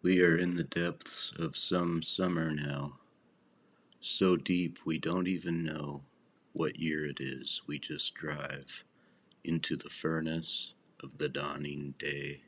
We are in the depths of some summer now, so deep we don't even know what year it is. We just drive into the furnace of the dawning day.